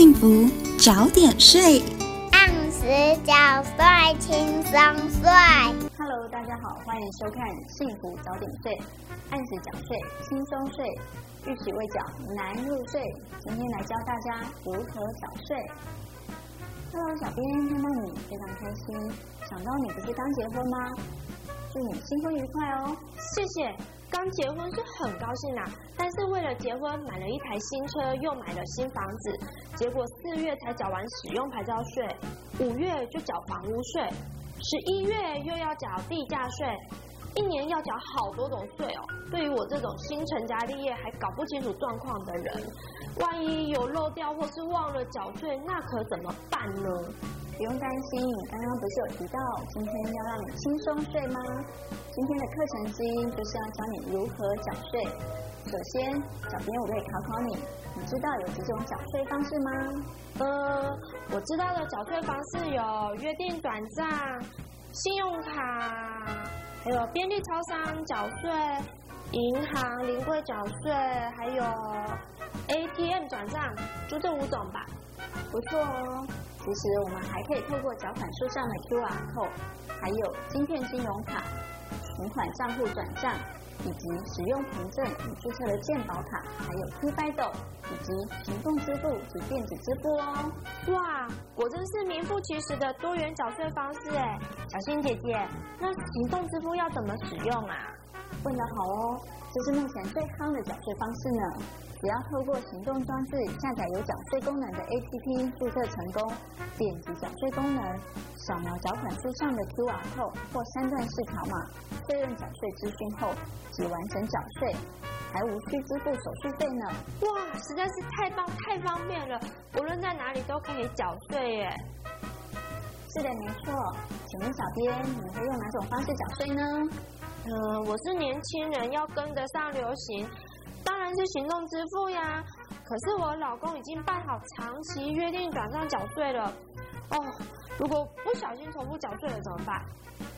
幸福，早点睡，按时早睡，轻松睡。Hello，大家好，欢迎收看《幸福早点睡》，按时早睡，轻松睡，预期未缴难入睡。今天来教大家如何早睡。Hello，小编看到你非常开心，想到你不是刚结婚吗？祝你新婚愉快哦！谢谢。刚结婚是很高兴啦，但是为了结婚买了一台新车，又买了新房子，结果四月才缴完使用牌照税，五月就缴房屋税，十一月又要缴地价税，一年要缴好多种税哦。对于我这种新成家立业还搞不清楚状况的人，万一有漏掉或是忘了缴税，那可怎么办呢？不用担心，刚刚不是有提到今天要让你轻松睡吗？今天的课程之一就是要教你如何缴税。首先，小编我可以考考你，你知道有几种缴税方式吗？呃，我知道的缴税方式有约定转账、信用卡，还有便利超商缴税、银行临柜缴税，还有 ATM 转账，就这五种吧。不错哦。其实我们还可以透过缴款书上的 QR code，还有芯片金融卡、存款账户转账，以及使用凭证与注册的健保卡，还有 eBaidou 以及行动支付及电子支付哦。哇，果真是名副其实的多元缴税方式哎！小新姐姐，那行动支付要怎么使用啊？问得好哦，这是目前最夯的缴税方式呢。只要透过行动装置下载有缴税功能的 APP 注册成功，点击缴税功能，扫描缴款书上的 QR code 或三段式条码，确认缴税资讯后，即完成缴税，还无需支付手续费呢。哇，实在是太棒太方便了，无论在哪里都可以缴税耶。是的，没错。请问小编，你会用哪种方式缴税呢？嗯、呃，我是年轻人，要跟得上流行。当然是行动支付呀，可是我老公已经办好长期约定转账缴税了。哦，如果不小心重复缴税了怎么办？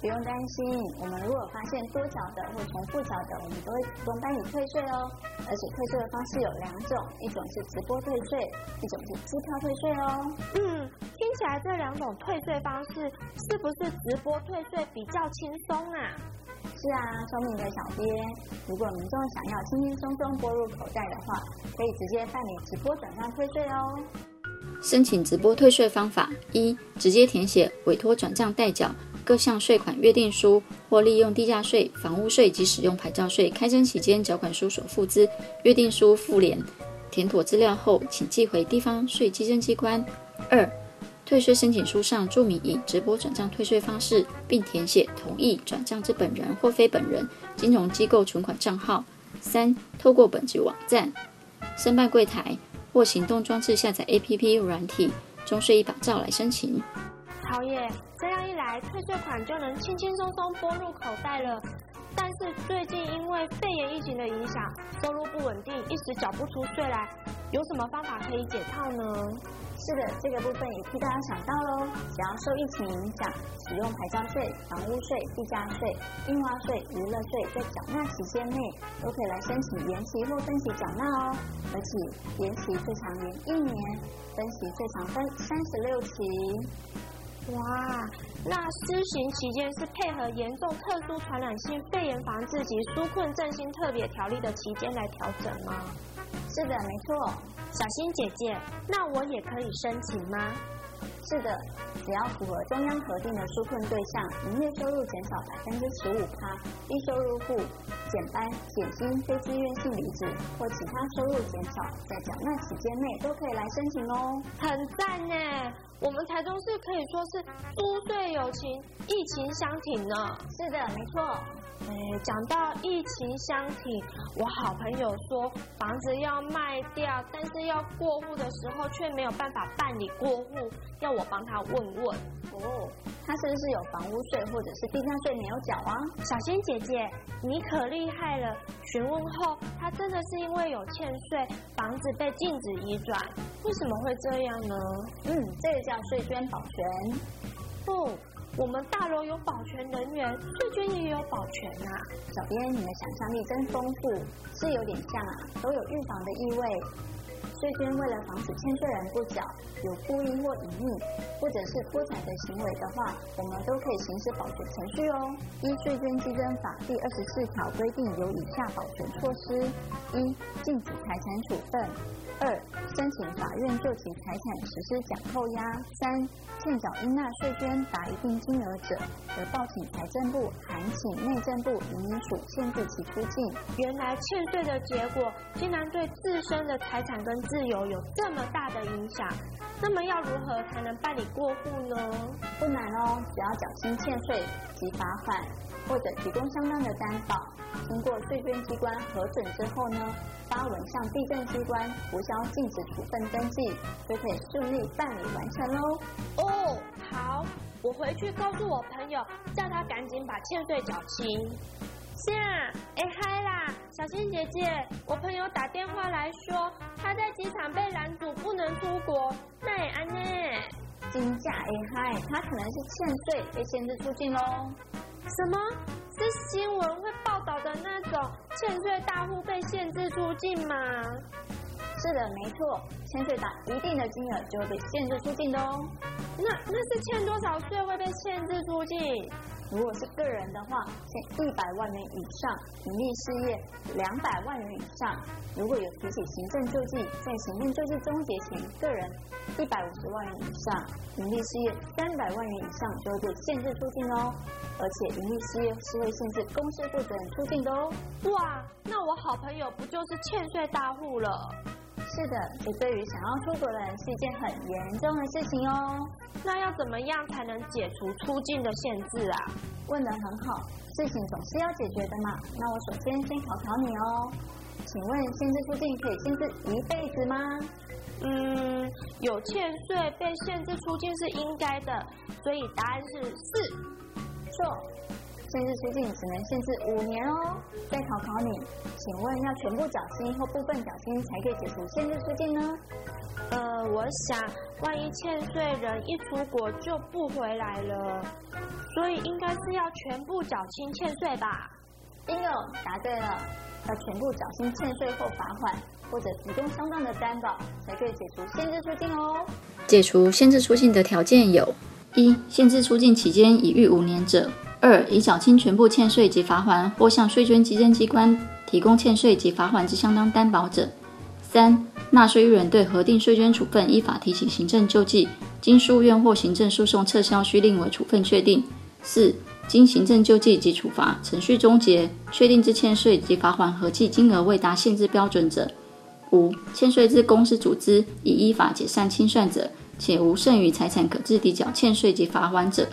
不用担心，我们如果发现多缴的或重复缴的，我们都会主动帮你退税哦。而且退税的方式有两种，一种是直播退税，一种是支票退税哦。嗯，听起来这两种退税方式是不是直播退税比较轻松啊？是啊，聪明的小编，如果民众想要轻轻松松拨入口袋的话，可以直接办理直播转账退税哦。申请直播退税方法：一、直接填写委托转账代缴各项税款约定书，或利用地价税、房屋税及使用牌照税开征期间缴款书所附之约定书附联，填妥资料后，请寄回地方税稽征机关。二、退税申请书上注明以直播转账退税方式，并填写同意转账之本人或非本人金融机构存款账号。三、透过本籍网站、申办柜台或行动装置下载 APP 软体“中税一把照”来申请。好耶，这样一来，退税款就能轻轻松松拨入口袋了。但是最近因为肺炎疫情的影响，收入不稳定，一时缴不出税来，有什么方法可以解套呢？是的，这个部分也替大家想到喽。只要受疫情影响，使用牌照税、房屋税、地价税、印花税、娱乐税，在缴纳期间内都可以来申请延期或分期缴纳哦。而且延期最长延一年，分期最长分三十六期。哇，那施行期间是配合严重特殊传染性肺炎防治及纾困振兴特别条例的期间来调整吗？是的，没错。小新姐姐，那我也可以申请吗？是的，只要符合中央核定的纾困对象，营业收入减少百分之十五趴，低收入户减班、减薪、非自愿性离职或其他收入减少，在缴纳期间内都可以来申请哦。很赞呢，我们台中市可以说是租税友情，疫情相挺呢。是的，没错。哎，讲到疫情相挺，我好朋友说房子要卖掉，但是要过户的时候却没有办法办理过户，要我帮他问问。哦，他是不是有房屋税或者是地价税没有缴啊？小仙姐姐，你可厉害了！询问后，他真的是因为有欠税，房子被禁止移转。为什么会这样呢？嗯，这个叫税捐保全。不。我们大楼有保全人员，税捐也有保全啊。小编，你的想象力真丰富，是有点像啊，都有预防的意味。税捐为了防止欠税人不缴，有故意或隐匿，或者是脱产的行为的话，我们都可以行使保全程序哦。依《税捐基征法》第二十四条规定，有以下保全措施：一、禁止财产处分。二、申请法院就其财产实施奖扣押；三、欠缴应纳税捐达一定金额者，得报请财政部函请内政部移民署限制其出境。原来欠税的结果，竟然对自身的财产跟自由有这么大的影响。那么要如何才能办理过户呢？不难哦，只要缴清欠税及罚款，或者提供相当的担保，经过税捐机关核准之后呢，发文向地政机关无销禁止处分登记，就可以顺利办理完成喽。哦，好，我回去告诉我朋友，叫他赶紧把欠税缴清。是啊，哎嗨啦，小新姐姐，我朋友打电话来说，他在机场被拦阻，不能出国。那也安呢？金价哎嗨，他可能是欠税被限制出境喽。什么？是新闻会报道的那种欠税大户被限制出境吗？是的，没错，欠税达一定的金额就会被限制出境的哦。那那是欠多少税会被限制出境？如果是个人的话，欠一百万元以上；盈利事业两百万元以上。如果有提起行政救济，在行政救济终结前，个人一百五十万元以上，盈利事业三百万元以上就会被限制出境哦。而且盈利事业是会限制公司负责人出境的哦。哇，那我好朋友不就是欠税大户了？是的，这对于想要出国的人是一件很严重的事情哦。那要怎么样才能解除出境的限制啊？问得很好，事情总是要解决的嘛。那我首先先考考你哦，请问限制出境可以限制一辈子吗？嗯，有欠税被限制出境是应该的，所以答案是四。错。限制出境只能限制五年哦。再考考你，请问要全部缴清或部分缴清才可以解除限制出境呢？呃，我想万一欠税人一出国就不回来了，所以应该是要全部缴清欠税吧？应有答对了，要全部缴清欠税或罚款，或者提供相当的担保，才可以解除限制出境哦。解除限制出境的条件有：一、限制出境期间已逾五年者。二、已缴清全部欠税及罚款，或向税捐稽征机关提供欠税及罚款之相当担保者；三、纳税人对核定税捐处分依法提起行政救济，经书院或行政诉讼撤销须另为处分确定；四、经行政救济及处罚程序终结，确定之欠税及罚款合计金额未达限制标准者；五、欠税之公司组织已依法解散清算者，且无剩余财产可自抵缴欠税及罚款者。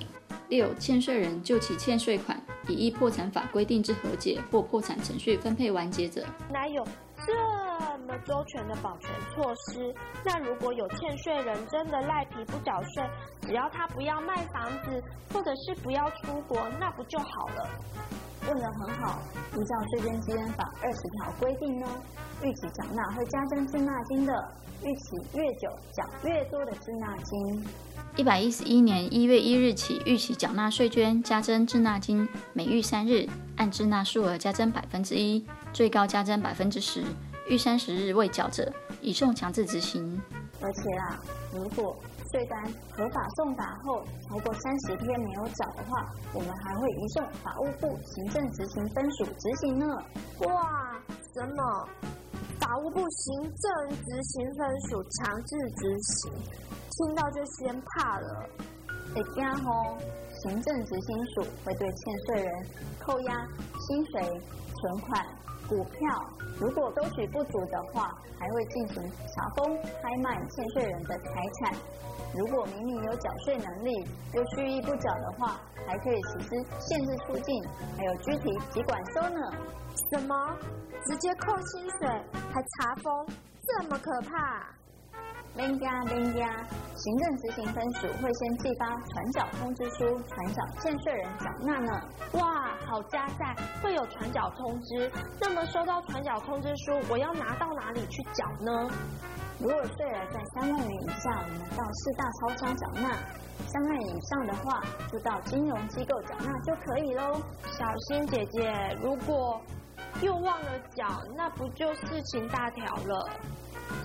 六、欠税人就其欠税款已依破产法规定之和解或破产程序分配完结者，哪有这么周全的保全措施？那如果有欠税人真的赖皮不缴税，只要他不要卖房子，或者是不要出国，那不就好了？问得很好。依照税捐稽征法二十条规定呢，逾期缴纳会加征滞纳金的，逾期越久缴越多的滞纳金。一百一十一年一月一日起，逾期缴纳税捐加征滞纳金，每逾三日，按滞纳数额加征百分之一，最高加征百分之十。逾三十日未缴者，移送强制执行。而且啊，如果税单合法送达后超过三十天没有缴的话，我们还会移送法务部行政执行分署执行呢。哇，什么？法务部行政执行分署强制执行？听到就先怕了，哎呀吼！行政执行署会对欠税人扣押薪水、存款、股票，如果收取不足的话，还会进行查封、拍卖欠税人的财产。如果明明有缴税能力，又蓄意不缴的话，还可以实施限制出境，还有拘提籍管收呢。什么？直接扣薪水，还查封，这么可怕？免惊免惊，行政执行分署会先寄发传缴通知书，传缴欠税人缴纳呢。哇，好加在，会有传缴通知。那么收到传缴通知书，我要拿到哪里去缴呢？如果税额在三万元以下，我们到四大超商缴纳；三万元以上的话，就到金融机构缴纳就可以喽。小新姐姐，如果又忘了缴，那不就事情大条了？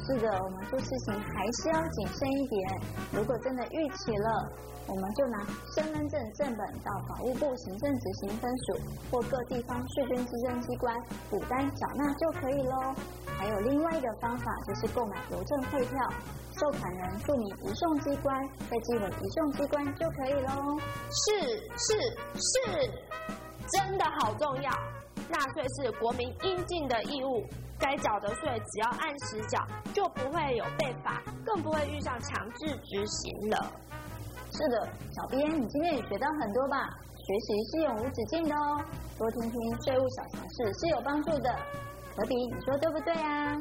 是的，我们做事情还是要谨慎一点。如果真的逾期了，我们就拿身份证正本到法务部行政执行分署或各地方税捐稽征机关补单缴纳就可以喽。还有另外一个方法，就是购买邮政汇票，收款人注明移送机关，再寄回移送机关就可以喽。是是是，真的好重要。纳税是国民应尽的义务，该缴的税只要按时缴，就不会有被罚，更不会遇上强制执行了。是的，小编，你今天也学到很多吧？学习是永无止境的哦，多听听税务小常识是有帮助的。可比，你说对不对啊？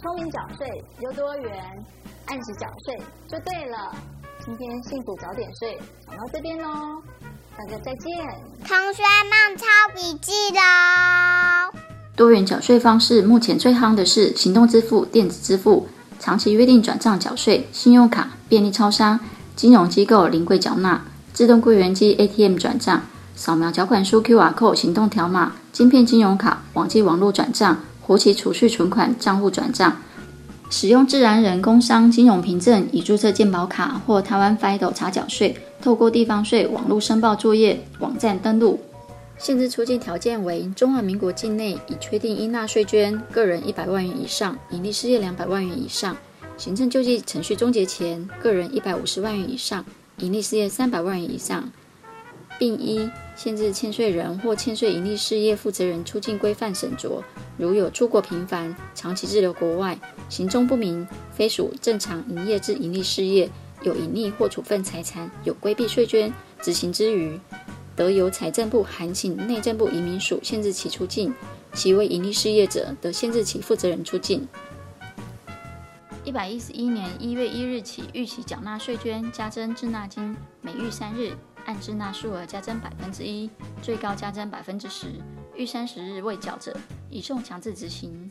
聪明缴税又多元，按时缴税就对了。今天幸福早点睡讲到这边喽，大家再见。同学们抄笔记喽。多元缴税方式目前最夯的是行动支付、电子支付、长期约定转账缴税、信用卡、便利超商。金融机构临柜缴纳、自动柜员机 ATM 转账、扫描缴款书 QR code 行动条码、晶片金融卡、网际网络转账、活期储蓄存款账户转账、使用自然人工商金融凭证已注册健保卡或台湾 FIDO 查缴税，透过地方税网络申报作业网站登录。限制出境条件为中华民国境内已确定应纳税捐个人一百万元以上，营利事业两百万元以上。行政救济程序终结前，个人一百五十万元以上，营利事业三百万元以上，并一限制欠税人或欠税营利事业负责人出境规范审酌。如有出国频繁、长期滞留国外、行踪不明、非属正常营业之营利事业，有隐匿或处分财产、有规避税捐执行之余，得由财政部函请内政部移民署限制其出境。其为营利事业者，得限制其负责人出境。一百一十一年一月一日起，逾期缴纳税捐加征滞纳金，每逾三日，按滞纳数额加征百分之一，最高加征百分之十。逾三十日未缴者，移送强制执行。